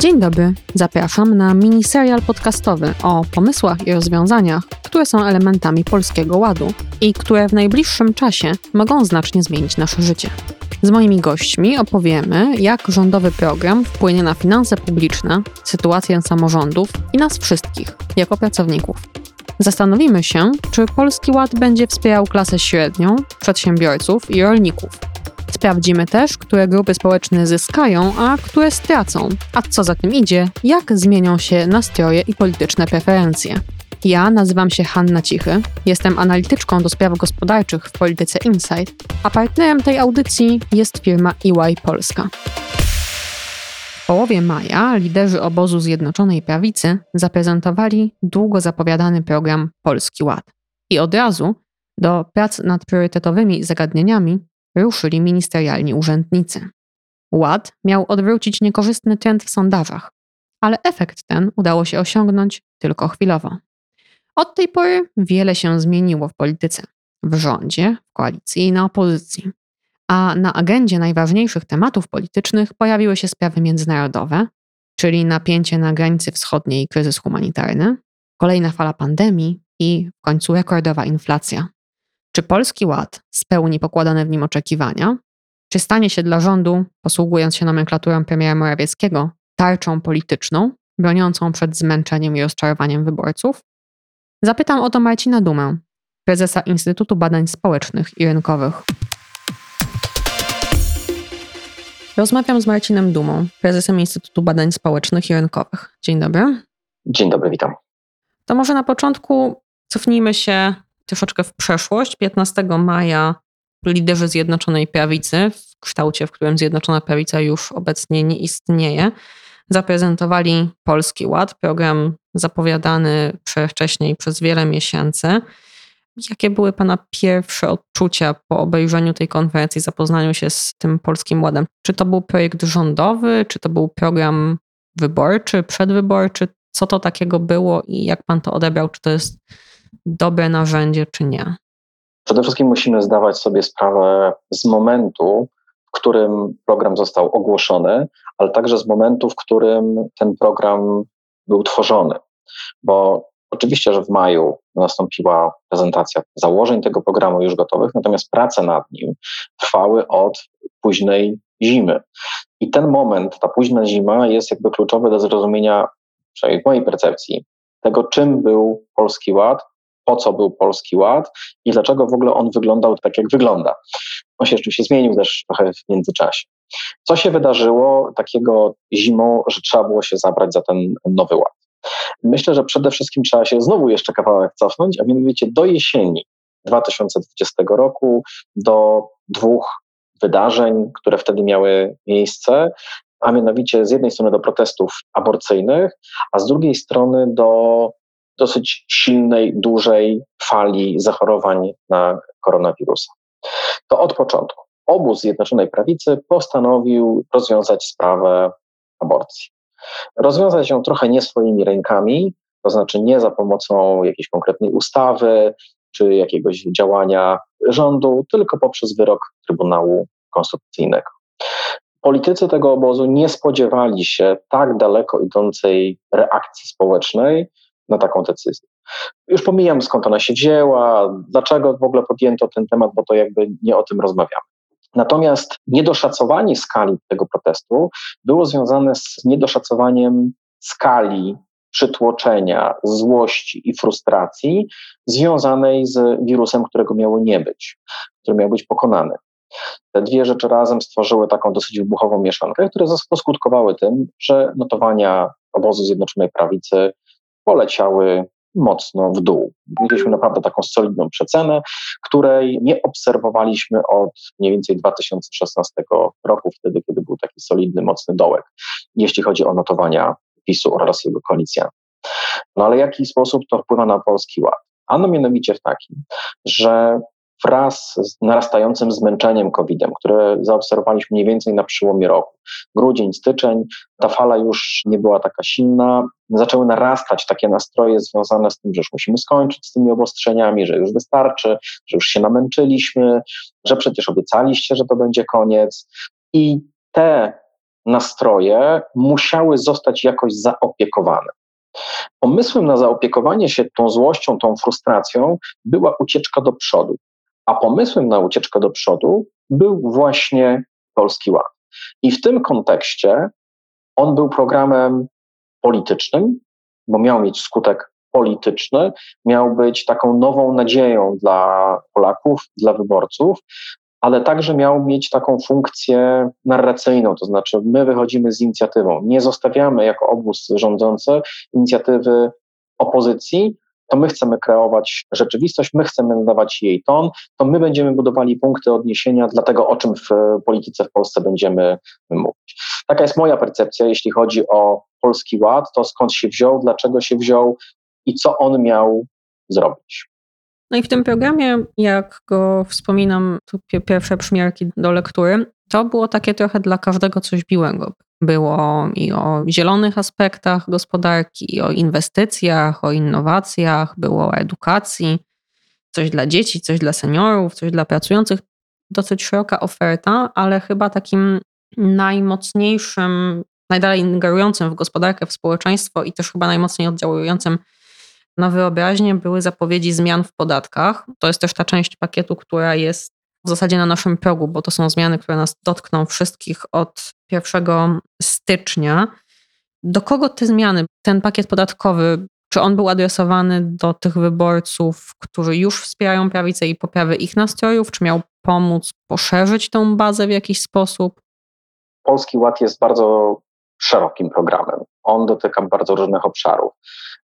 Dzień dobry, zapraszam na miniserial podcastowy o pomysłach i rozwiązaniach, które są elementami polskiego ładu i które w najbliższym czasie mogą znacznie zmienić nasze życie. Z moimi gośćmi opowiemy, jak rządowy program wpłynie na finanse publiczne, sytuację samorządów i nas wszystkich jako pracowników. Zastanowimy się, czy Polski Ład będzie wspierał klasę średnią, przedsiębiorców i rolników. Sprawdzimy też, które grupy społeczne zyskają, a które stracą, a co za tym idzie, jak zmienią się nastroje i polityczne preferencje. Ja nazywam się Hanna Cichy, jestem analityczką do spraw gospodarczych w Polityce Insight, a partnerem tej audycji jest firma EY Polska. W połowie maja liderzy obozu Zjednoczonej Prawicy zaprezentowali długo zapowiadany program Polski Ład. I od razu do prac nad priorytetowymi zagadnieniami ruszyli ministerialni urzędnicy. Ład miał odwrócić niekorzystny trend w sondażach, ale efekt ten udało się osiągnąć tylko chwilowo. Od tej pory wiele się zmieniło w polityce, w rządzie, w koalicji i na opozycji. A na agendzie najważniejszych tematów politycznych pojawiły się sprawy międzynarodowe, czyli napięcie na granicy wschodniej i kryzys humanitarny, kolejna fala pandemii i w końcu rekordowa inflacja. Czy Polski Ład spełni pokładane w nim oczekiwania? Czy stanie się dla rządu, posługując się nomenklaturą premiera Morawieckiego, tarczą polityczną, broniącą przed zmęczeniem i rozczarowaniem wyborców? Zapytam o to Marcina Dumę, prezesa Instytutu Badań Społecznych i Rynkowych. Rozmawiam z Marcinem Dumą, prezesem Instytutu Badań Społecznych i Rynkowych. Dzień dobry. Dzień dobry, witam. To może na początku cofnijmy się troszeczkę w przeszłość. 15 maja liderzy Zjednoczonej Prawicy, w kształcie, w którym Zjednoczona Prawica już obecnie nie istnieje, zaprezentowali Polski Ład, program zapowiadany wcześniej przez wiele miesięcy. Jakie były Pana pierwsze odczucia po obejrzeniu tej konferencji, zapoznaniu się z tym Polskim Ładem? Czy to był projekt rządowy, czy to był program wyborczy, przedwyborczy? Co to takiego było i jak Pan to odebrał? Czy to jest dobre narzędzie, czy nie? Przede wszystkim musimy zdawać sobie sprawę z momentu, w którym program został ogłoszony, ale także z momentu, w którym ten program był tworzony. Bo oczywiście, że w maju nastąpiła prezentacja założeń tego programu już gotowych, natomiast prace nad nim trwały od późnej zimy. I ten moment, ta późna zima jest jakby kluczowy do zrozumienia, przynajmniej w mojej percepcji, tego, czym był Polski Ład po co był Polski Ład i dlaczego w ogóle on wyglądał tak, jak wygląda. On się oczywiście zmienił też trochę w międzyczasie. Co się wydarzyło takiego zimą, że trzeba było się zabrać za ten nowy ład? Myślę, że przede wszystkim trzeba się znowu jeszcze kawałek cofnąć, a mianowicie do jesieni 2020 roku, do dwóch wydarzeń, które wtedy miały miejsce, a mianowicie z jednej strony do protestów aborcyjnych, a z drugiej strony do dosyć silnej, dużej fali zachorowań na koronawirusa. To od początku obóz Zjednoczonej Prawicy postanowił rozwiązać sprawę aborcji. Rozwiązać ją trochę nie swoimi rękami, to znaczy nie za pomocą jakiejś konkretnej ustawy czy jakiegoś działania rządu, tylko poprzez wyrok Trybunału Konstytucyjnego. Politycy tego obozu nie spodziewali się tak daleko idącej reakcji społecznej na taką decyzję. Już pomijam skąd ona się wzięła, dlaczego w ogóle podjęto ten temat, bo to jakby nie o tym rozmawiamy. Natomiast niedoszacowanie skali tego protestu było związane z niedoszacowaniem skali przytłoczenia, złości i frustracji związanej z wirusem, którego miało nie być, który miał być pokonany. Te dwie rzeczy razem stworzyły taką dosyć wybuchową mieszankę, które poskutkowały tym, że notowania obozu Zjednoczonej Prawicy poleciały mocno w dół. Mieliśmy naprawdę taką solidną przecenę, której nie obserwowaliśmy od mniej więcej 2016 roku, wtedy, kiedy był taki solidny, mocny dołek, jeśli chodzi o notowania PiSu oraz jego koalicjantów. No ale w jaki sposób to wpływa na Polski Ład? Ano mianowicie w takim, że wraz z narastającym zmęczeniem COVID-em, które zaobserwowaliśmy mniej więcej na przełomie roku. Grudzień, styczeń, ta fala już nie była taka silna. Zaczęły narastać takie nastroje związane z tym, że już musimy skończyć z tymi obostrzeniami, że już wystarczy, że już się namęczyliśmy, że przecież obiecaliście, że to będzie koniec. I te nastroje musiały zostać jakoś zaopiekowane. Pomysłem na zaopiekowanie się tą złością, tą frustracją była ucieczka do przodu. A pomysłem na ucieczkę do przodu był właśnie Polski Ład. I w tym kontekście on był programem politycznym, bo miał mieć skutek polityczny, miał być taką nową nadzieją dla Polaków, dla wyborców, ale także miał mieć taką funkcję narracyjną, to znaczy my wychodzimy z inicjatywą, nie zostawiamy jako obóz rządzący inicjatywy opozycji, to my chcemy kreować rzeczywistość, my chcemy nadawać jej ton, to my będziemy budowali punkty odniesienia dla tego, o czym w polityce w Polsce będziemy mówić. Taka jest moja percepcja, jeśli chodzi o Polski Ład, to skąd się wziął, dlaczego się wziął i co on miał zrobić. No i w tym programie, jak go wspominam, tu pierwsze przymiarki do lektury, to było takie trochę dla każdego coś biłego. Było i o zielonych aspektach gospodarki, i o inwestycjach, o innowacjach, było o edukacji, coś dla dzieci, coś dla seniorów, coś dla pracujących. Dosyć szeroka oferta, ale chyba takim najmocniejszym, najdalej ingerującym w gospodarkę, w społeczeństwo i też chyba najmocniej oddziałującym na wyobraźnię były zapowiedzi zmian w podatkach. To jest też ta część pakietu, która jest w zasadzie na naszym progu, bo to są zmiany, które nas dotkną wszystkich od 1 stycznia. Do kogo te zmiany, ten pakiet podatkowy, czy on był adresowany do tych wyborców, którzy już wspierają prawicę i poprawy ich nastrojów, czy miał pomóc poszerzyć tą bazę w jakiś sposób? Polski Ład jest bardzo szerokim programem. On dotyka bardzo różnych obszarów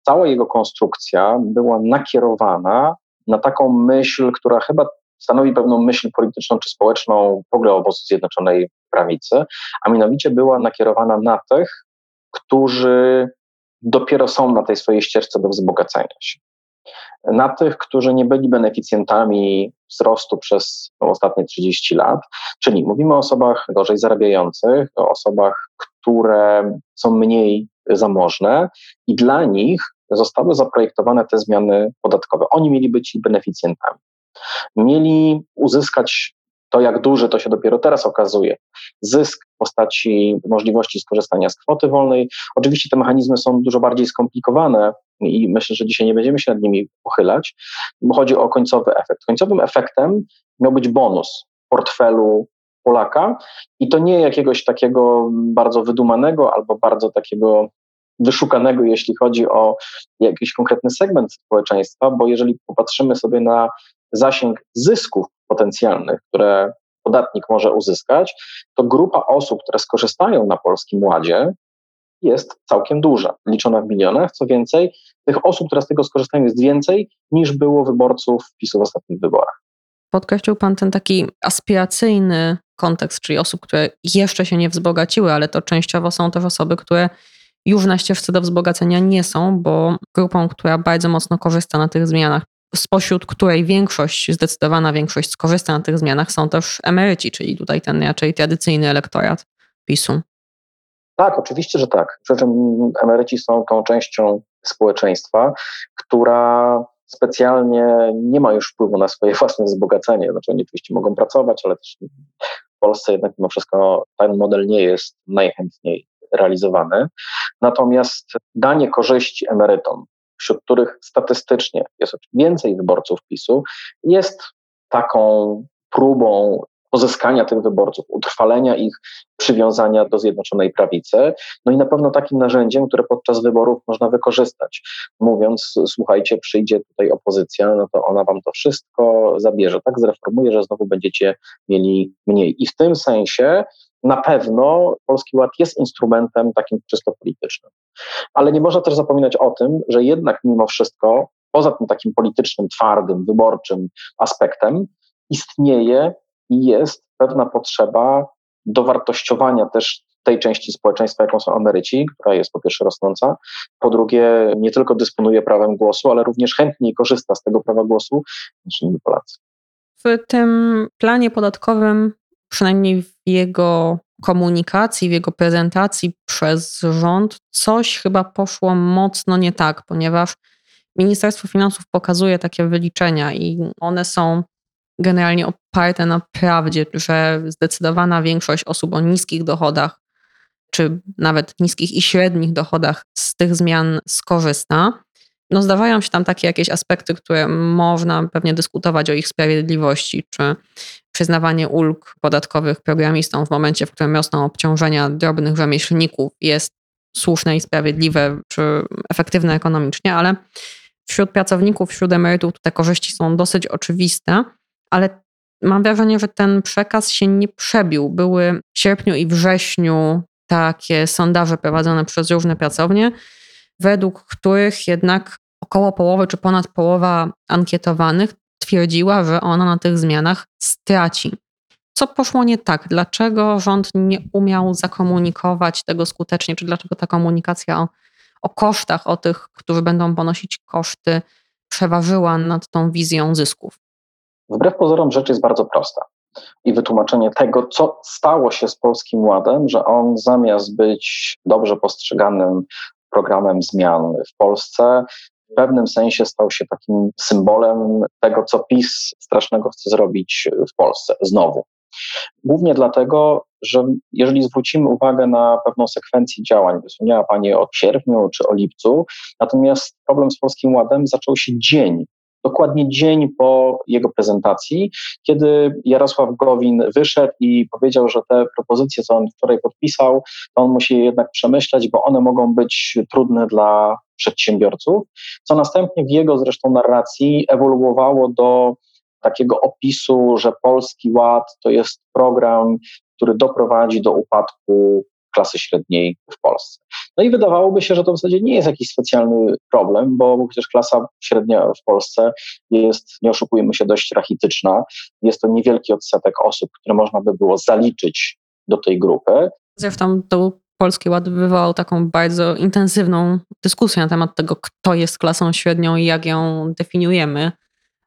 cała jego konstrukcja była nakierowana na taką myśl, która chyba stanowi pewną myśl polityczną czy społeczną w ogóle obozu Zjednoczonej Prawicy, a mianowicie była nakierowana na tych, którzy dopiero są na tej swojej ścieżce do wzbogacenia się. Na tych, którzy nie byli beneficjentami wzrostu przez ostatnie 30 lat, czyli mówimy o osobach gorzej zarabiających, o osobach, które są mniej zamożne i dla nich zostały zaprojektowane te zmiany podatkowe. Oni mieli być ich beneficjentami. Mieli uzyskać to, jak duży, to się dopiero teraz okazuje. Zysk w postaci możliwości skorzystania z kwoty wolnej. Oczywiście te mechanizmy są dużo bardziej skomplikowane i myślę, że dzisiaj nie będziemy się nad nimi pochylać, chodzi o końcowy efekt. Końcowym efektem miał być bonus portfelu Polaka i to nie jakiegoś takiego bardzo wydumanego albo bardzo takiego wyszukanego, jeśli chodzi o jakiś konkretny segment społeczeństwa, bo jeżeli popatrzymy sobie na zasięg zysków potencjalnych, które podatnik może uzyskać, to grupa osób, które skorzystają na Polskim Ładzie, jest całkiem duża, liczona w milionach. Co więcej, tych osób, które z tego skorzystają, jest więcej niż było wyborców PiSu w ostatnich wyborach. Podkreślił Pan ten taki aspiracyjny kontekst, czyli osób, które jeszcze się nie wzbogaciły, ale to częściowo są też osoby, które już na ścieżce do wzbogacenia nie są, bo grupą, która bardzo mocno korzysta na tych zmianach, spośród której większość, zdecydowana większość skorzysta na tych zmianach, są też emeryci, czyli tutaj ten raczej tradycyjny elektorat PiSu. Tak, oczywiście, że tak. Przy czym emeryci są tą częścią społeczeństwa, która specjalnie nie ma już wpływu na swoje własne wzbogacenie. Znaczy oni oczywiście mogą pracować, ale też w Polsce jednak mimo wszystko ten model nie jest najchętniej realizowany. Natomiast danie korzyści emerytom, wśród których statystycznie jest więcej wyborców PiSu, jest taką próbą pozyskania tych wyborców, utrwalenia ich przywiązania do Zjednoczonej Prawicy. No i na pewno takim narzędziem, które podczas wyborów można wykorzystać. Mówiąc, słuchajcie, przyjdzie tutaj opozycja, no to ona wam to wszystko zabierze, tak zreformuje, że znowu będziecie mieli mniej. I w tym sensie na pewno Polski Ład jest instrumentem takim czysto politycznym. Ale nie można też zapominać o tym, że jednak mimo wszystko, poza tym takim politycznym, twardym, wyborczym aspektem, istnieje i jest pewna potrzeba dowartościowania też tej części społeczeństwa, jaką są emeryci, która jest po pierwsze rosnąca, po drugie nie tylko dysponuje prawem głosu, ale również chętniej korzysta z tego prawa głosu niż inni Polacy. W tym planie podatkowym przynajmniej w jego komunikacji, w jego prezentacji przez rząd, coś chyba poszło mocno nie tak, ponieważ Ministerstwo Finansów pokazuje takie wyliczenia i one są generalnie oparte na prawdzie, że zdecydowana większość osób o niskich dochodach czy nawet niskich i średnich dochodach z tych zmian skorzysta. No zdarzają się tam takie jakieś aspekty, które można pewnie dyskutować o ich sprawiedliwości, czy przyznawanie ulg podatkowych programistom w momencie, w którym rosną obciążenia drobnych rzemieślników jest słuszne i sprawiedliwe, czy efektywne ekonomicznie, ale wśród pracowników, wśród emerytów te korzyści są dosyć oczywiste, ale mam wrażenie, że ten przekaz się nie przebił. Były w sierpniu i wrześniu takie sondaże prowadzone przez różne pracownie, według których jednak około połowy czy ponad połowa ankietowanych twierdziła, że ona na tych zmianach straci. Co poszło nie tak? Dlaczego rząd nie umiał zakomunikować tego skutecznie? Czy dlaczego ta komunikacja o, o kosztach, o tych, którzy będą ponosić koszty, przeważyła nad tą wizją zysków? Wbrew pozorom rzecz jest bardzo prosta. I wytłumaczenie tego, co stało się z Polskim Ładem, że on zamiast być dobrze postrzeganym programem zmian w Polsce, w pewnym sensie stał się takim symbolem tego, co PiS strasznego chce zrobić w Polsce znowu. Głównie dlatego, że jeżeli zwrócimy uwagę na pewną sekwencję działań, wspomniała Pani o sierpniu czy o lipcu, natomiast problem z Polskim Ładem zaczął się dzień dokładnie dzień po jego prezentacji, kiedy Jarosław Gowin wyszedł i powiedział, że te propozycje, co on wczoraj podpisał, to on musi je jednak przemyśleć, bo one mogą być trudne dla przedsiębiorców, co następnie w jego zresztą narracji ewoluowało do takiego opisu, że Polski Ład to jest program, który doprowadzi do upadku klasy średniej w Polsce. No i wydawałoby się, że to w zasadzie nie jest jakiś specjalny problem, bo przecież klasa średnia w Polsce jest, nie oszukujmy się, dość rachityczna. Jest to niewielki odsetek osób, które można by było zaliczyć do tej grupy. Zresztą to Polski Ład wywołał taką bardzo intensywną dyskusję na temat tego, kto jest klasą średnią i jak ją definiujemy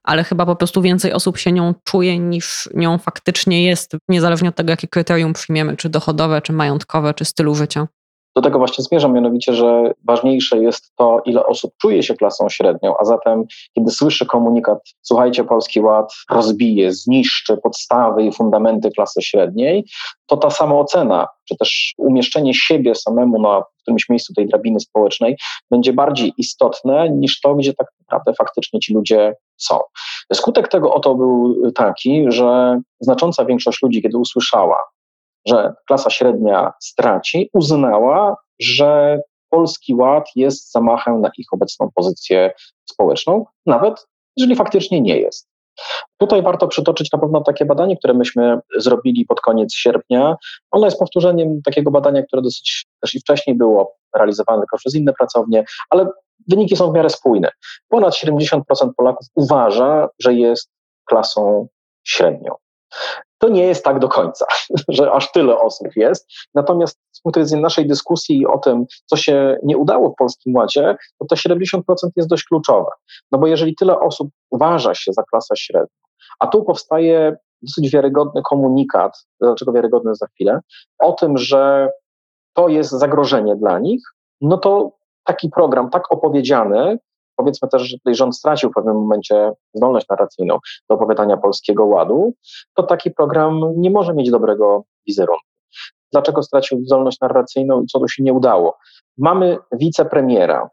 ale chyba po prostu więcej osób się nią czuje niż nią faktycznie jest, niezależnie od tego, jakie kryterium przyjmiemy, czy dochodowe, czy majątkowe, czy stylu życia. Do tego właśnie zmierzam, mianowicie, że ważniejsze jest to, ile osób czuje się klasą średnią, a zatem, kiedy słyszy komunikat, słuchajcie, Polski Ład rozbije, zniszczy podstawy i fundamenty klasy średniej, to ta samoocena, czy też umieszczenie siebie samemu na którymś miejscu tej drabiny społecznej będzie bardziej istotne niż to, gdzie tak naprawdę faktycznie ci ludzie są. Skutek tego oto był taki, że znacząca większość ludzi, kiedy usłyszała, że klasa średnia straci, uznała, że Polski Ład jest zamachem na ich obecną pozycję społeczną, nawet jeżeli faktycznie nie jest. Tutaj warto przytoczyć na pewno takie badanie, które myśmy zrobili pod koniec sierpnia. Ono jest powtórzeniem takiego badania, które dosyć też i wcześniej było realizowane tylko przez inne pracownie, ale wyniki są w miarę spójne. Ponad 70% Polaków uważa, że jest klasą średnią. To nie jest tak do końca, że aż tyle osób jest. Natomiast z punktu widzenia naszej dyskusji o tym, co się nie udało w Polskim Ładzie, to to 70% jest dość kluczowe. No bo jeżeli tyle osób uważa się za klasę średnią, a tu powstaje dosyć wiarygodny komunikat, dlaczego wiarygodny za chwilę, o tym, że to jest zagrożenie dla nich, no to taki program, tak opowiedziany, powiedzmy też, że tutaj rząd stracił w pewnym momencie zdolność narracyjną do opowiadania polskiego ładu, to taki program nie może mieć dobrego wizerunku. Dlaczego stracił zdolność narracyjną i co tu się nie udało? Mamy wicepremiera,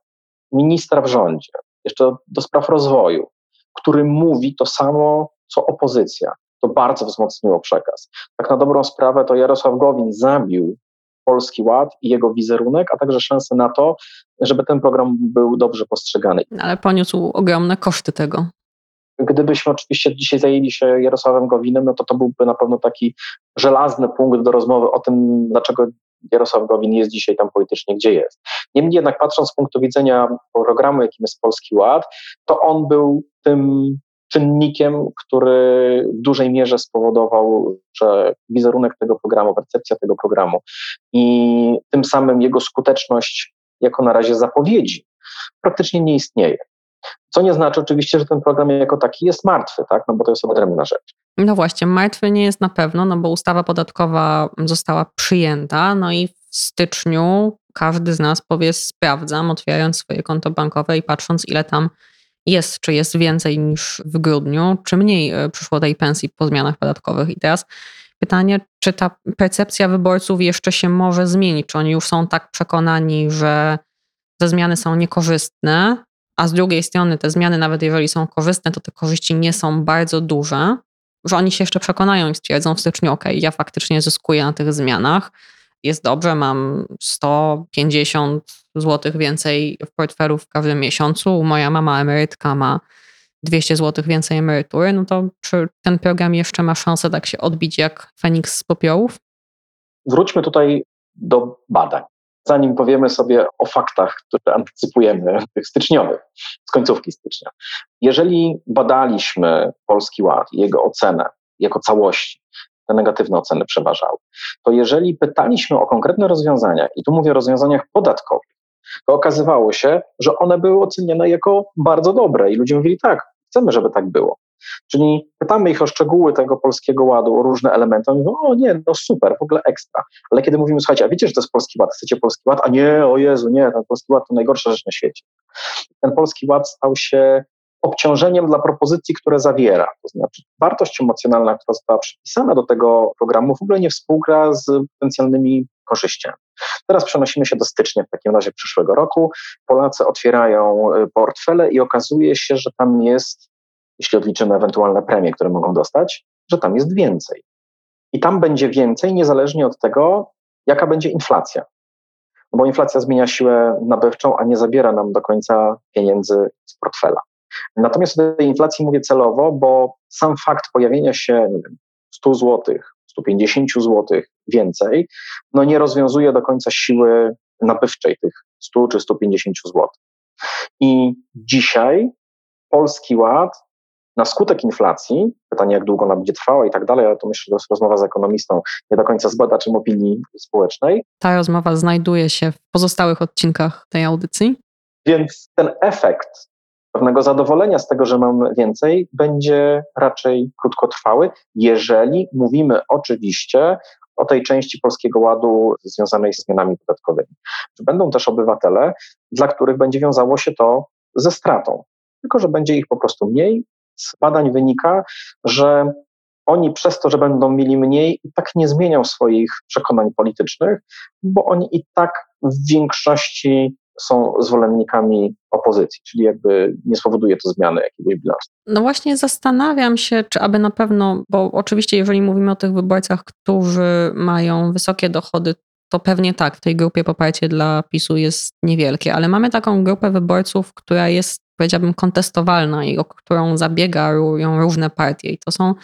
ministra w rządzie, jeszcze do spraw rozwoju, który mówi to samo, co opozycja. To bardzo wzmocniło przekaz. Tak na dobrą sprawę to Jarosław Gowin zabił Polski Ład i jego wizerunek, a także szanse na to, żeby ten program był dobrze postrzegany. Ale poniósł ogromne koszty tego. Gdybyśmy oczywiście dzisiaj zajęli się Jarosławem Gowinem, no to to byłby na pewno taki żelazny punkt do rozmowy o tym, dlaczego Jarosław Gowin jest dzisiaj tam politycznie, gdzie jest. Niemniej jednak patrząc z punktu widzenia programu, jakim jest Polski Ład, to on był tym czynnikiem, który w dużej mierze spowodował, że wizerunek tego programu, percepcja tego programu i tym samym jego skuteczność jako na razie zapowiedzi praktycznie nie istnieje. Co nie znaczy oczywiście, że ten program jako taki jest martwy, tak? no bo to jest odrębna rzecz. No właśnie, martwy nie jest na pewno, no bo ustawa podatkowa została przyjęta, no i w styczniu każdy z nas powie sprawdzam, otwierając swoje konto bankowe i patrząc ile tam jest, czy jest więcej niż w grudniu, czy mniej e, przyszło tej pensji po zmianach podatkowych. I teraz Pytanie, czy ta percepcja wyborców jeszcze się może zmienić? Czy oni już są tak przekonani, że te zmiany są niekorzystne, a z drugiej strony te zmiany, nawet jeżeli są korzystne, to te korzyści nie są bardzo duże, że oni się jeszcze przekonają i stwierdzą w styczniu, ok, ja faktycznie zyskuję na tych zmianach, jest dobrze, mam 150 zł więcej w portfelu w każdym miesiącu, moja mama emerytka ma 200 zł więcej emerytury, no to czy ten program jeszcze ma szansę tak się odbić jak Feniks z popiołów? Wróćmy tutaj do badań. Zanim powiemy sobie o faktach, które antycypujemy, tych styczniowych, z końcówki stycznia. Jeżeli badaliśmy Polski Ład i jego ocenę jako całości, te negatywne oceny przeważały, to jeżeli pytaliśmy o konkretne rozwiązania, i tu mówię o rozwiązaniach podatkowych, to okazywało się, że one były oceniane jako bardzo dobre i ludzie mówili tak, chcemy, żeby tak było. Czyli pytamy ich o szczegóły tego polskiego ładu, o różne elementy. Oni mówią, o nie, no super, w ogóle ekstra. Ale kiedy mówimy, słuchajcie, a wiecie, że to jest polski ład, chcecie polski ład? A nie, o Jezu, nie, ten polski ład to najgorsza rzecz na świecie. Ten polski ład stał się obciążeniem dla propozycji, które zawiera. To znaczy, wartość emocjonalna, która została przypisana do tego programu, w ogóle nie współgra z potencjalnymi korzyściami. Teraz przenosimy się do stycznia w takim razie przyszłego roku. Polacy otwierają y, portfele i okazuje się, że tam jest, jeśli odliczymy ewentualne premie, które mogą dostać, że tam jest więcej. I tam będzie więcej niezależnie od tego, jaka będzie inflacja. Bo inflacja zmienia siłę nabywczą, a nie zabiera nam do końca pieniędzy z portfela. Natomiast o tej inflacji mówię celowo, bo sam fakt pojawienia się nie wiem, 100 zł, 150 zł więcej, no nie rozwiązuje do końca siły nabywczej tych 100 czy 150 zł. I dzisiaj Polski Ład na skutek inflacji, pytanie jak długo ona będzie trwała i tak dalej, ale to myślę, że to jest rozmowa z ekonomistą, nie do końca z badaczem opinii społecznej. Ta rozmowa znajduje się w pozostałych odcinkach tej audycji. Więc ten efekt pewnego zadowolenia z tego, że mamy więcej, będzie raczej krótkotrwały, jeżeli mówimy oczywiście o tej części Polskiego Ładu związanej z zmianami podatkowymi. Będą też obywatele, dla których będzie wiązało się to ze stratą, tylko że będzie ich po prostu mniej. Z badań wynika, że oni przez to, że będą mieli mniej, i tak nie zmienią swoich przekonań politycznych, bo oni i tak w większości są zwolennikami opozycji, czyli jakby nie spowoduje to zmiany jakiegoś bilansu. No właśnie zastanawiam się, czy aby na pewno, bo oczywiście jeżeli mówimy o tych wyborcach, którzy mają wysokie dochody, to pewnie tak, w tej grupie poparcie dla PiSu jest niewielkie, ale mamy taką grupę wyborców, która jest, powiedziałabym, kontestowalna i o którą zabiegają różne partie. I to są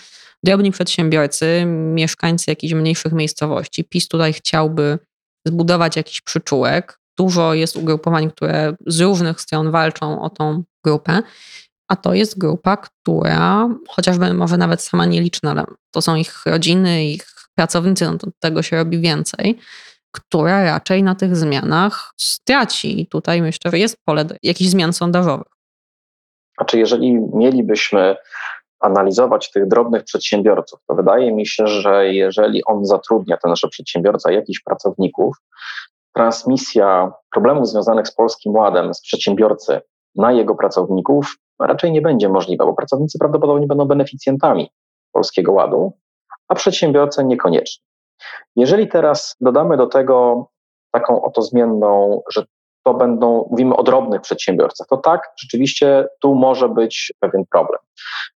drobni przedsiębiorcy, mieszkańcy jakichś mniejszych miejscowości. PiS tutaj chciałby zbudować jakiś przyczółek, dużo jest ugrupowań, które z różnych stron walczą o tą grupę, a to jest grupa, która chociażby może nawet sama nieliczna, ale to są ich rodziny, ich pracownicy, no to tego się robi więcej, która raczej na tych zmianach straci. I tutaj myślę, że jest pole do jakichś zmian sondażowych. Znaczy, jeżeli mielibyśmy analizować tych drobnych przedsiębiorców, to wydaje mi się, że jeżeli on zatrudnia, ten nasz przedsiębiorca, jakichś pracowników, transmisja problemów związanych z Polskim Ładem z przedsiębiorcy na jego pracowników raczej nie będzie możliwa, bo pracownicy prawdopodobnie będą beneficjentami Polskiego Ładu, a przedsiębiorcy niekoniecznie. Jeżeli teraz dodamy do tego taką oto zmienną, że to będą, mówimy o drobnych przedsiębiorcach, to tak, rzeczywiście tu może być pewien problem.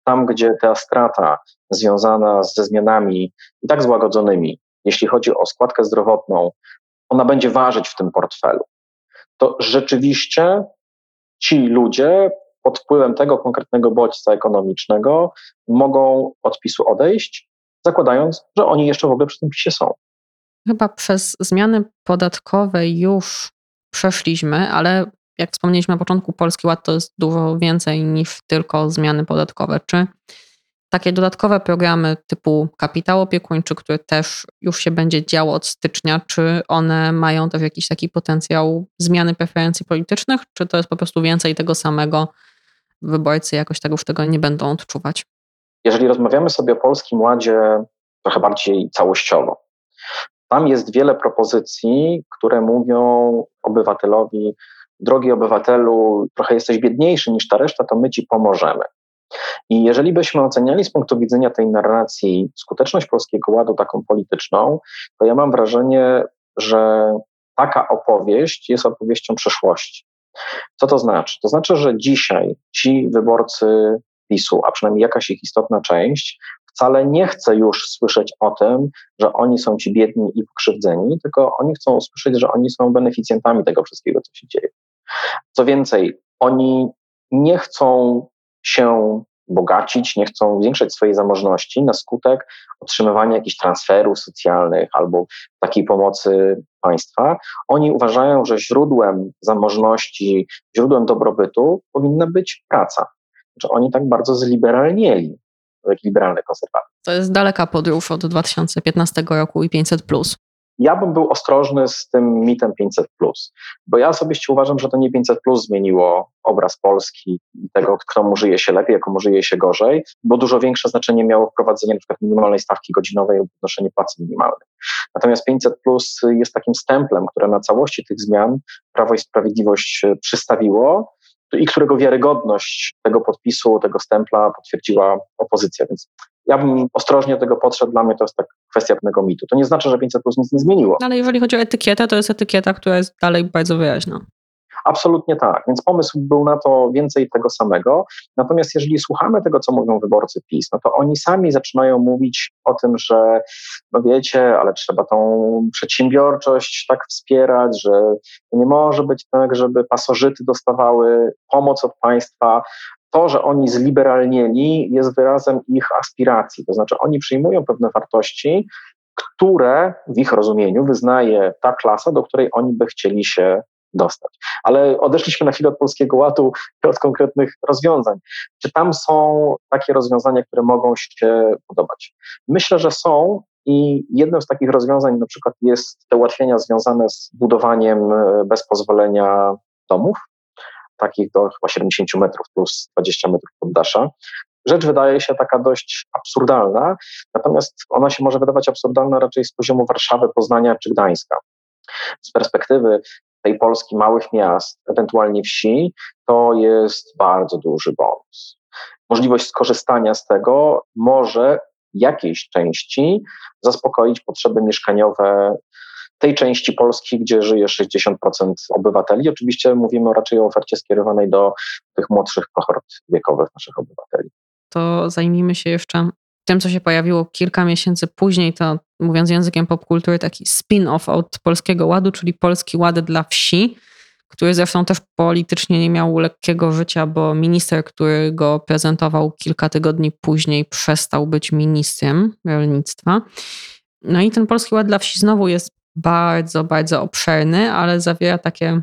Tam, gdzie ta strata związana ze zmianami i tak złagodzonymi, jeśli chodzi o składkę zdrowotną, ona będzie ważyć w tym portfelu. To rzeczywiście ci ludzie pod wpływem tego konkretnego bodźca ekonomicznego mogą od PiSu odejść, zakładając, że oni jeszcze w ogóle przy tym PiSie są. Chyba przez zmiany podatkowe już przeszliśmy, ale jak wspomnieliśmy na początku, Polski Ład to jest dużo więcej niż tylko zmiany podatkowe. Czy takie dodatkowe programy typu kapitał opiekuńczy, który też już się będzie działo od stycznia, czy one mają też jakiś taki potencjał zmiany preferencji politycznych, czy to jest po prostu więcej tego samego? Wyborcy jakoś tak już tego nie będą odczuwać. Jeżeli rozmawiamy sobie o Polskim Ładzie trochę bardziej całościowo, tam jest wiele propozycji, które mówią obywatelowi, drogi obywatelu, trochę jesteś biedniejszy niż ta reszta, to my ci pomożemy. I jeżeli byśmy oceniali z punktu widzenia tej narracji skuteczność Polskiego Ładu taką polityczną, to ja mam wrażenie, że taka opowieść jest opowieścią przeszłości. Co to znaczy? To znaczy, że dzisiaj ci wyborcy PiSu, a przynajmniej jakaś ich istotna część, wcale nie chce już słyszeć o tym, że oni są ci biedni i pokrzywdzeni, tylko oni chcą usłyszeć, że oni są beneficjentami tego wszystkiego, co się dzieje. Co więcej, oni nie chcą się bogacić, nie chcą zwiększać swojej zamożności na skutek otrzymywania jakichś transferów socjalnych albo takiej pomocy państwa. Oni uważają, że źródłem zamożności, źródłem dobrobytu powinna być praca. Że oni tak bardzo zliberalnieli, jak liberalny konserwatyzm. To jest daleka podróż od 2015 roku i 500. Ja bym był ostrożny z tym mitem 500, bo ja osobiście uważam, że to nie 500 zmieniło obraz Polski tego, komu żyje się lepiej, komu żyje się gorzej, bo dużo większe znaczenie miało wprowadzenie np. minimalnej stawki godzinowej lub podnoszenie płacy minimalnej. Natomiast 500 jest takim stemplem, które na całości tych zmian Prawo i Sprawiedliwość przystawiło i którego wiarygodność tego podpisu, tego stempla potwierdziła opozycja. Więc ja bym ostrożnie do tego podszedł. Dla mnie to jest tak kwestia pewnego mitu. To nie znaczy, że 500 plus nic nie zmieniło. Ale jeżeli chodzi o etykietę, to jest etykieta, która jest dalej bardzo wyraźna. Absolutnie tak. Więc pomysł był na to więcej tego samego. Natomiast jeżeli słuchamy tego, co mówią wyborcy PiS, no to oni sami zaczynają mówić o tym, że no wiecie, ale trzeba tą przedsiębiorczość tak wspierać, że to nie może być tak, żeby pasożyty dostawały pomoc od państwa, to, że oni zliberalnieli, jest wyrazem ich aspiracji. To znaczy, oni przyjmują pewne wartości, które w ich rozumieniu wyznaje ta klasa, do której oni by chcieli się dostać. Ale odeszliśmy na chwilę od polskiego ładu i od konkretnych rozwiązań. Czy tam są takie rozwiązania, które mogą się podobać? Myślę, że są. I jednym z takich rozwiązań na przykład jest te ułatwienia związane z budowaniem e, bez pozwolenia domów, takich do chyba 70 metrów plus 20 metrów poddasza. Rzecz wydaje się taka dość absurdalna, natomiast ona się może wydawać absurdalna raczej z poziomu Warszawy, Poznania czy Gdańska. Z perspektywy tej Polski małych miast, ewentualnie wsi, to jest bardzo duży bonus. Możliwość skorzystania z tego może jakiejś części zaspokoić potrzeby mieszkaniowe tej części Polski, gdzie żyje 60% obywateli. Oczywiście mówimy raczej o ofercie skierowanej do tych młodszych kohort wiekowych naszych obywateli. To zajmijmy się jeszcze tym, co się pojawiło kilka miesięcy później, to mówiąc językiem popkultury, taki spin-off od Polskiego Ładu, czyli Polski Ład dla wsi, który zresztą też politycznie nie miał lekkiego życia, bo minister, który go prezentował kilka tygodni później, przestał być ministrem rolnictwa. No i ten Polski Ład dla wsi znowu jest bardzo, bardzo obszerny, ale zawiera takie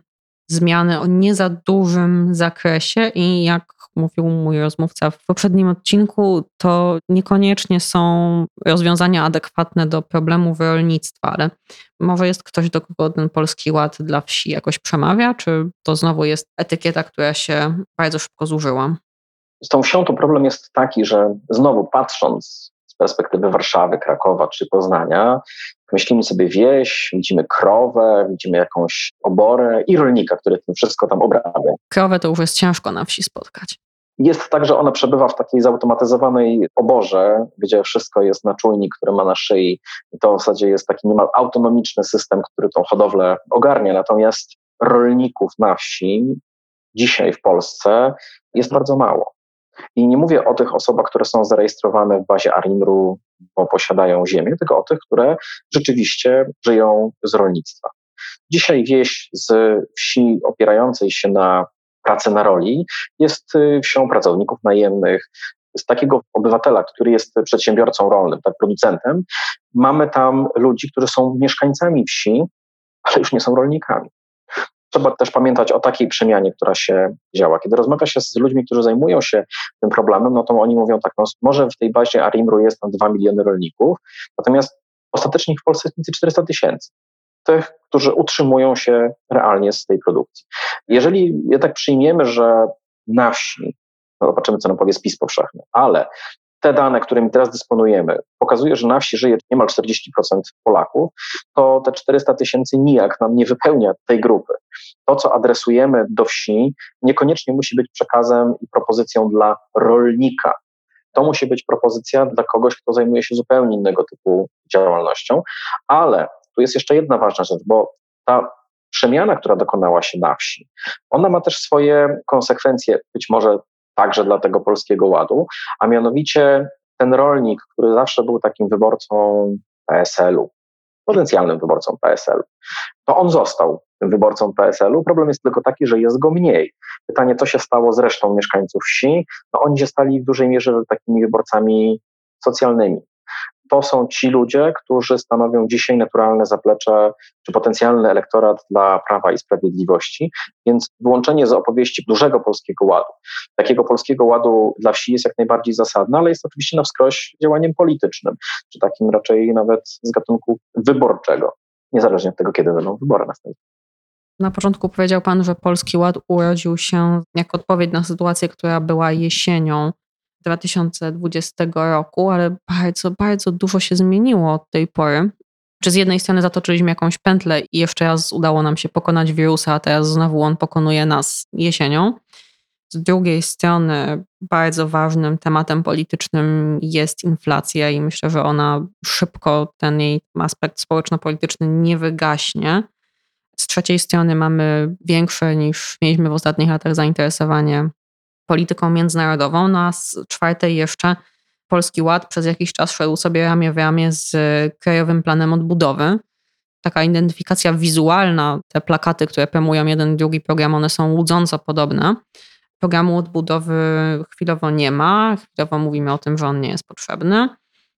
zmiany o nie za dużym zakresie i jak mówił mój rozmówca w poprzednim odcinku, to niekoniecznie są rozwiązania adekwatne do problemów rolnictwa, ale może jest ktoś, do kogo ten polski ład dla wsi jakoś przemawia, czy to znowu jest etykieta, która się bardzo szybko zużyła? Z tą wsią to problem jest taki, że znowu patrząc perspektywy Warszawy, Krakowa czy Poznania, myślimy sobie wieś, widzimy krowę, widzimy jakąś oborę i rolnika, który to wszystko tam obrabia. Krowę to już jest ciężko na wsi spotkać. Jest tak, że ona przebywa w takiej zautomatyzowanej oborze, gdzie wszystko jest na czujnik, który ma na szyi. I to w zasadzie jest taki niemal autonomiczny system, który tą hodowlę ogarnia. Natomiast rolników na wsi dzisiaj w Polsce jest bardzo mało. I nie mówię o tych osobach, które są zarejestrowane w bazie ARIMR-u, bo posiadają ziemię, tylko o tych, które rzeczywiście żyją z rolnictwa. Dzisiaj wieś z wsi opierającej się na pracy na roli jest y, wsią pracowników najemnych, z takiego obywatela, który jest przedsiębiorcą rolnym, tak, producentem, mamy tam ludzi, którzy są mieszkańcami wsi, ale już nie są rolnikami. Trzeba też pamiętać o takiej przemianie, która się działa. Kiedy rozmawia się z ludźmi, którzy zajmują się tym problemem, no to oni mówią tak, no może w tej bazie Arimru jest tam 2 miliony rolników, natomiast ostatecznie w Polsce jest między 400 tysięcy. Tych, którzy utrzymują się realnie z tej produkcji. Jeżeli jednak przyjmiemy, że na wsi, no zobaczymy, co nam powie spis powszechny, ale te dane, którymi teraz dysponujemy, pokazuje, że na wsi żyje niemal 40% Polaków, to te 400 tysięcy nijak nam nie wypełnia tej grupy. To, co adresujemy do wsi, niekoniecznie musi być przekazem i propozycją dla rolnika. To musi być propozycja dla kogoś, kto zajmuje się zupełnie innego typu działalnością, ale tu jest jeszcze jedna ważna rzecz, bo ta przemiana, która dokonała się na wsi, ona ma też swoje konsekwencje, być może także dla tego polskiego ładu, a mianowicie ten rolnik, który zawsze był takim wyborcą PSL-u, potencjalnym wyborcą PSL-u, to on został tym wyborcą PSL-u. Problem jest tylko taki, że jest go mniej. Pytanie, co się stało z resztą mieszkańców wsi? No oni się stali w dużej mierze takimi wyborcami socjalnymi to są ci ludzie, którzy stanowią dzisiaj naturalne zaplecze czy potencjalny elektorat dla Prawa i Sprawiedliwości. Więc wyłączenie z opowieści dużego polskiego ładu, takiego polskiego ładu dla wsi jest jak najbardziej zasadne, ale jest oczywiście na wskroś działaniem politycznym, czy takim raczej nawet z gatunku wyborczego, niezależnie od tego, kiedy będą wybory następne. Na początku powiedział Pan, że Polski Ład urodził się jako odpowiedź na sytuację, która była jesienią 2020 roku, ale bardzo, bardzo dużo się zmieniło od tej pory. Czy z jednej strony zatoczyliśmy jakąś pętlę i jeszcze raz udało nam się pokonać wirusa, a teraz znowu on pokonuje nas jesienią. Z drugiej strony bardzo ważnym tematem politycznym jest inflacja i myślę, że ona szybko, ten jej aspekt społeczno-polityczny nie wygaśnie. Z trzeciej strony mamy większe niż mieliśmy w ostatnich latach zainteresowanie polityką międzynarodową, no a z czwartej jeszcze Polski Ład przez jakiś czas szedł sobie ramię w ramię z Krajowym Planem Odbudowy. Taka identyfikacja wizualna, te plakaty, które promują jeden drugi program, one są łudząco podobne. Programu odbudowy chwilowo nie ma, chwilowo mówimy o tym, że on nie jest potrzebny.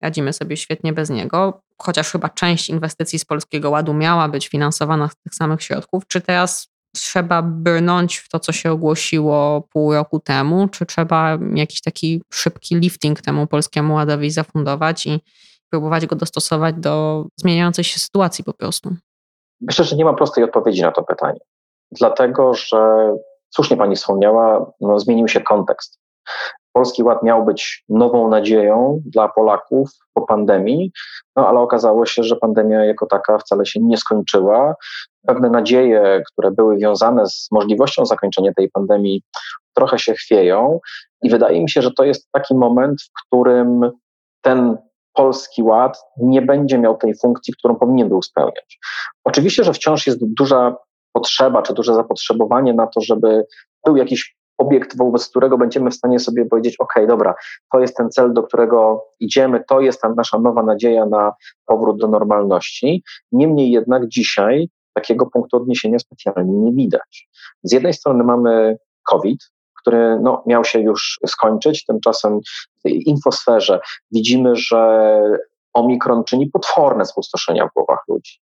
Radzimy sobie świetnie bez niego, chociaż chyba część inwestycji z Polskiego Ładu miała być finansowana z tych samych środków. Czy teraz trzeba brnąć w to, co się ogłosiło pół roku temu, czy trzeba jakiś taki szybki lifting temu polskiemu ładowi zafundować i próbować go dostosować do zmieniającej się sytuacji po prostu? Myślę, że nie ma prostej odpowiedzi na to pytanie. Dlatego, że słusznie pani wspomniała, no, zmienił się kontekst. Polski Ład miał być nową nadzieją dla Polaków po pandemii, no ale okazało się, że pandemia jako taka wcale się nie skończyła. Pewne nadzieje, które były wiązane z możliwością zakończenia tej pandemii, trochę się chwieją i wydaje mi się, że to jest taki moment, w którym ten polski ład nie będzie miał tej funkcji, którą powinien był spełniać. Oczywiście, że wciąż jest duża potrzeba, czy duże zapotrzebowanie na to, żeby był jakiś obiekt, wobec którego będziemy w stanie sobie powiedzieć: OK, dobra, to jest ten cel, do którego idziemy, to jest ta nasza nowa nadzieja na powrót do normalności. Niemniej jednak dzisiaj takiego punktu odniesienia specjalnie nie widać. Z jednej strony mamy COVID, który no, miał się już skończyć, tymczasem w tej infosferze widzimy, że Omikron czyni potworne spustoszenia w głowach ludzi.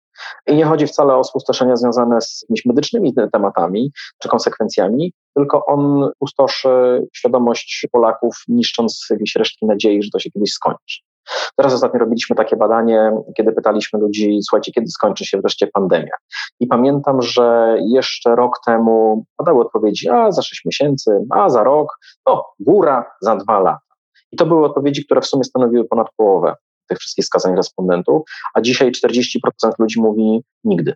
I nie chodzi wcale o spustoszenia związane z jakimiś medycznymi tematami czy konsekwencjami, tylko on pustoszy świadomość Polaków, niszcząc jakieś resztki nadziei, że to się kiedyś skończy. Teraz ostatnio robiliśmy takie badanie, kiedy pytaliśmy ludzi, słuchajcie, kiedy skończy się wreszcie pandemia. I pamiętam, że jeszcze rok temu padały odpowiedzi, a za 6 miesięcy, a za rok, no góra za dwa lata. I to były odpowiedzi, które w sumie stanowiły ponad połowę tych wszystkich wskazań respondentów, a dzisiaj 40% ludzi mówi nigdy.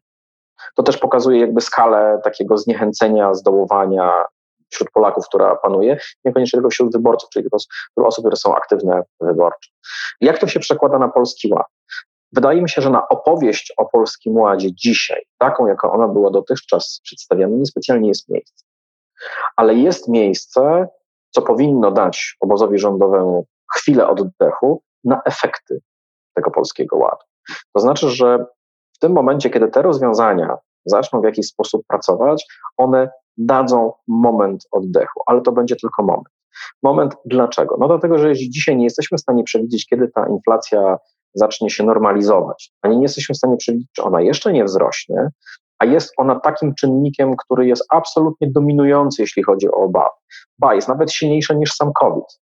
To też pokazuje jakby skalę takiego zniechęcenia, zdołowania wśród Polaków, która panuje, niekoniecznie tylko wśród wyborców, czyli wśród osób, które są aktywne wyborcze. Jak to się przekłada na Polski Ład? Wydaje mi się, że na opowieść o Polskim Ładzie dzisiaj, taką jaka ona była dotychczas przedstawiana, niespecjalnie jest miejsce. Ale jest miejsce, co powinno dać obozowi rządowemu chwilę oddechu, na efekty tego polskiego ładu. To znaczy, że w tym momencie, kiedy te rozwiązania zaczną w jakiś sposób pracować, one dadzą moment oddechu, ale to będzie tylko moment. Moment dlaczego? No dlatego, że jeśli dzisiaj nie jesteśmy w stanie przewidzieć, kiedy ta inflacja zacznie się normalizować, ani nie jesteśmy w stanie przewidzieć, czy ona jeszcze nie wzrośnie, a jest ona takim czynnikiem, który jest absolutnie dominujący, jeśli chodzi o obawy. Ba, jest nawet silniejsza niż sam COVID.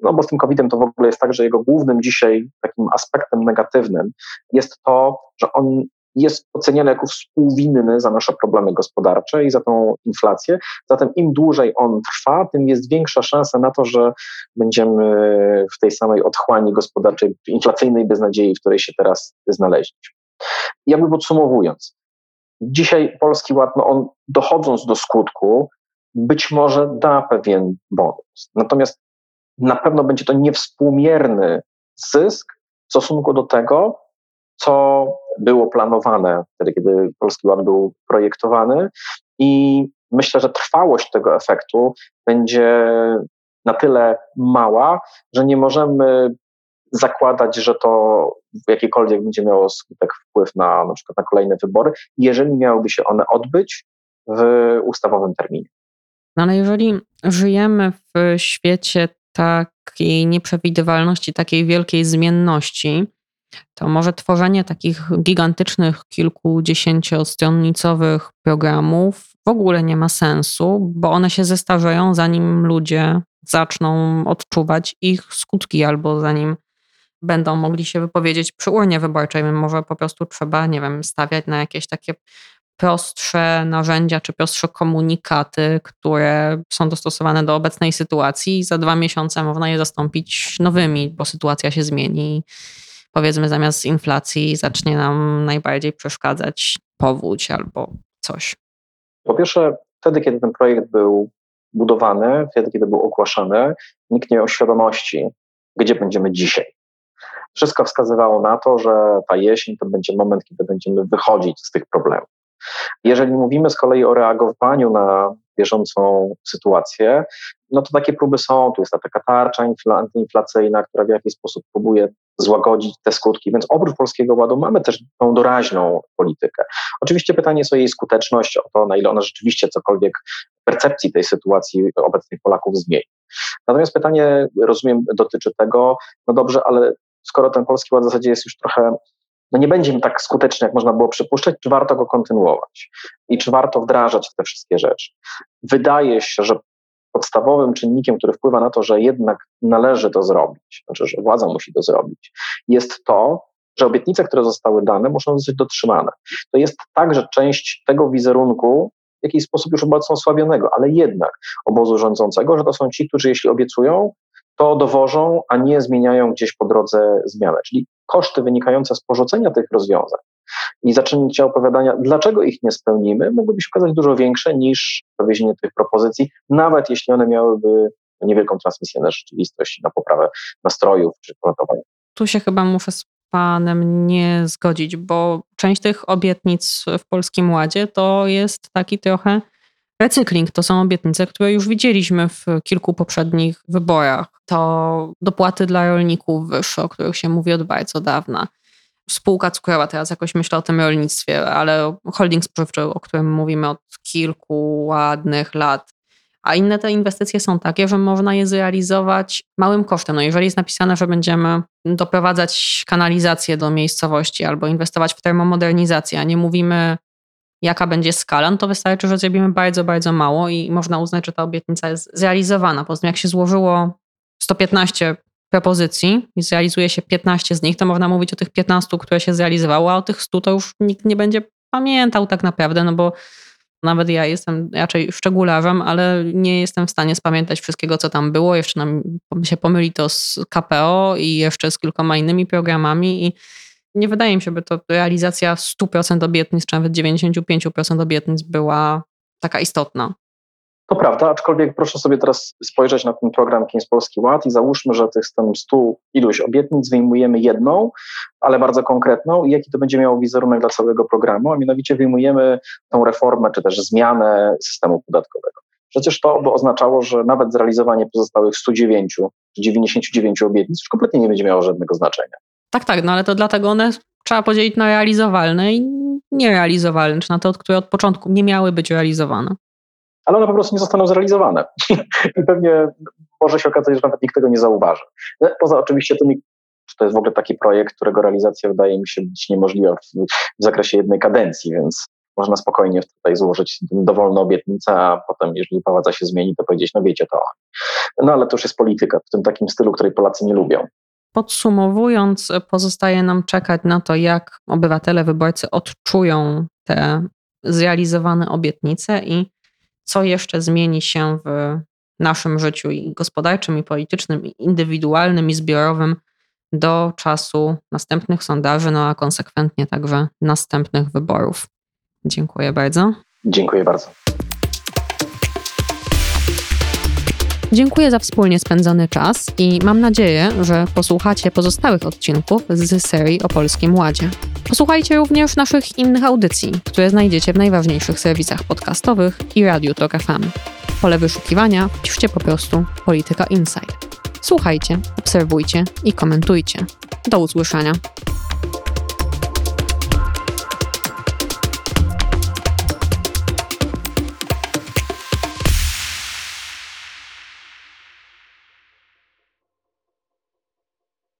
No bo z tym COVID-em to w ogóle jest tak, że jego głównym dzisiaj takim aspektem negatywnym jest to, że on jest oceniany jako współwinny za nasze problemy gospodarcze i za tą inflację. Zatem im dłużej on trwa, tym jest większa szansa na to, że będziemy w tej samej otchłani gospodarczej, inflacyjnej beznadziei, w której się teraz znaleźliśmy. Jakby podsumowując, dzisiaj Polski Ład, no on dochodząc do skutku, być może da pewien bonus. Natomiast na pewno będzie to niewspółmierny zysk w stosunku do tego, co było planowane wtedy, kiedy Polski Ład był projektowany i myślę, że trwałość tego efektu będzie na tyle mała, że nie możemy zakładać, że to w jakikolwiek będzie miało skutek wpływ na na przykład na kolejne wybory, jeżeli miałyby się one odbyć w ustawowym terminie. No ale jeżeli żyjemy w świecie takiej nieprzewidywalności, takiej wielkiej zmienności, to może tworzenie takich gigantycznych, kilkudziesięciostronnicowych programów w ogóle nie ma sensu, bo one się zestarzeją, zanim ludzie zaczną odczuwać ich skutki albo zanim będą mogli się wypowiedzieć przy urnie wyborczej. Może po prostu trzeba, nie wiem, stawiać na jakieś takie prostsze narzędzia czy prostsze komunikaty, które są dostosowane do obecnej sytuacji i za dwa miesiące można je zastąpić nowymi, bo sytuacja się zmieni. Powiedzmy, zamiast inflacji zacznie nam najbardziej przeszkadzać powódź albo coś. Po pierwsze, wtedy, kiedy ten projekt był budowany, wtedy, kiedy był ogłaszany, nikt nie miał świadomości, gdzie będziemy dzisiaj. Wszystko wskazywało na to, że ta jesień to będzie moment, kiedy będziemy wychodzić z tych problemów. Jeżeli mówimy z kolei o reagowaniu na bieżącą sytuację, no to takie próby są. Tu jest ta taka tarcza antyinflacyjna, która w jakiś sposób próbuje złagodzić te skutki. Więc oprócz Polskiego Ładu mamy też tą doraźną politykę. Oczywiście pytanie jest o jej skuteczność, o to, na ile ona rzeczywiście cokolwiek percepcji tej sytuacji obecnych Polaków zmieni. Natomiast pytanie, rozumiem, dotyczy tego, no dobrze, ale skoro ten Polski Ład w zasadzie jest już trochę no nie będzie tak skuteczny, jak można było przypuszczać, czy warto go kontynuować i czy warto wdrażać te wszystkie rzeczy. Wydaje się, że podstawowym czynnikiem, który wpływa na to, że jednak należy to zrobić, znaczy, że władza musi to zrobić, jest to, że obietnice, które zostały dane, muszą zostać dotrzymane. To jest także część tego wizerunku, w jakiś sposób już obecnie osłabionego, ale jednak obozu rządzącego, że to są ci, którzy jeśli obiecują, to dowożą, a nie zmieniają gdzieś po drodze zmianę. Czyli koszty wynikające z porzucenia tych rozwiązań i zaczęcia opowiadania, dlaczego ich nie spełnimy, mogłyby się okazać dużo większe niż dowiezienie tych propozycji, nawet jeśli one miałyby niewielką transmisję na rzeczywistość, na poprawę nastrojów czy planowania. Tu się chyba muszę z Panem nie zgodzić, bo część tych obietnic w Polskim Ładzie to jest taki trochę recykling. To są obietnice, które już widzieliśmy w kilku poprzednich wyborach. To dopłaty dla rolników wyższe, o których się mówi od bardzo dawna spółka cukrowa, teraz jakoś myślę o tym rolnictwie, ale holding spożywczy, o którym mówimy od kilku ładnych lat. A inne te inwestycje są takie, że można je zrealizować małym kosztem. No jeżeli jest napisane, że będziemy doprowadzać kanalizację do miejscowości albo inwestować w termomodernizację, a nie mówimy jaka będzie skala, no to wystarczy, że zrobimy bardzo, bardzo mało i można uznać, że ta obietnica jest zrealizowana. Poza tym jak się złożyło 115 propozycji i zrealizuje się 15 z nich, to można mówić o tych 15, które się zrealizowały, a o tych 100 to już nikt nie będzie pamiętał tak naprawdę, no bo nawet ja jestem raczej szczególarzem, ale nie jestem w stanie spamiętać wszystkiego, co tam było. Jeszcze nam się pomyli to z KPO i jeszcze z kilkoma innymi programami i nie wydaje mi się, by to realizacja 100% obietnic, czy nawet 95% obietnic była taka istotna. To prawda, aczkolwiek proszę sobie teraz spojrzeć na ten program Kings Polski Ład i załóżmy, że tych z tym 100 iluś obietnic wyjmujemy jedną, ale bardzo konkretną i jaki to będzie miało wizerunek dla całego programu, a mianowicie wyjmujemy tą reformę czy też zmianę systemu podatkowego. Przecież to by oznaczało, że nawet zrealizowanie pozostałych 109 czy 99 obietnic już kompletnie nie będzie miało żadnego znaczenia. Tak, tak, no ale to dlatego one trzeba podzielić na realizowalne i nierealizowalne, czy na te, które od początku nie miały być realizowane ale one po prostu nie zostaną zrealizowane. I pewnie może się okazać, że nawet nikt tego nie zauważy. No, poza oczywiście tymi to jest w ogóle taki projekt, którego realizacja wydaje mi się być niemożliwa w, w zakresie jednej kadencji, więc można spokojnie tutaj złożyć dowolną obietnicę, a potem, jeżeli władza się zmieni, to powiedzieć, no wiecie to. No ale to już jest polityka w tym takim stylu, której Polacy nie lubią. Podsumowując, pozostaje nam czekać na to, jak obywatele, wyborcy odczują te zrealizowane obietnice i co jeszcze zmieni się w naszym życiu i gospodarczym, i politycznym, i indywidualnym, i zbiorowym do czasu następnych sondaży, no a konsekwentnie także następnych wyborów. Dziękuję bardzo. Dziękuję bardzo. Dziękuję za wspólnie spędzony czas i mam nadzieję, że posłuchacie pozostałych odcinków z serii o Polskim Ładzie. Posłuchajcie również naszych innych audycji, które znajdziecie w najważniejszych serwisach podcastowych i Radiu FM. Pole wyszukiwania wpiszcie po prostu Polityka Insight. Słuchajcie, obserwujcie i komentujcie. Do usłyszenia.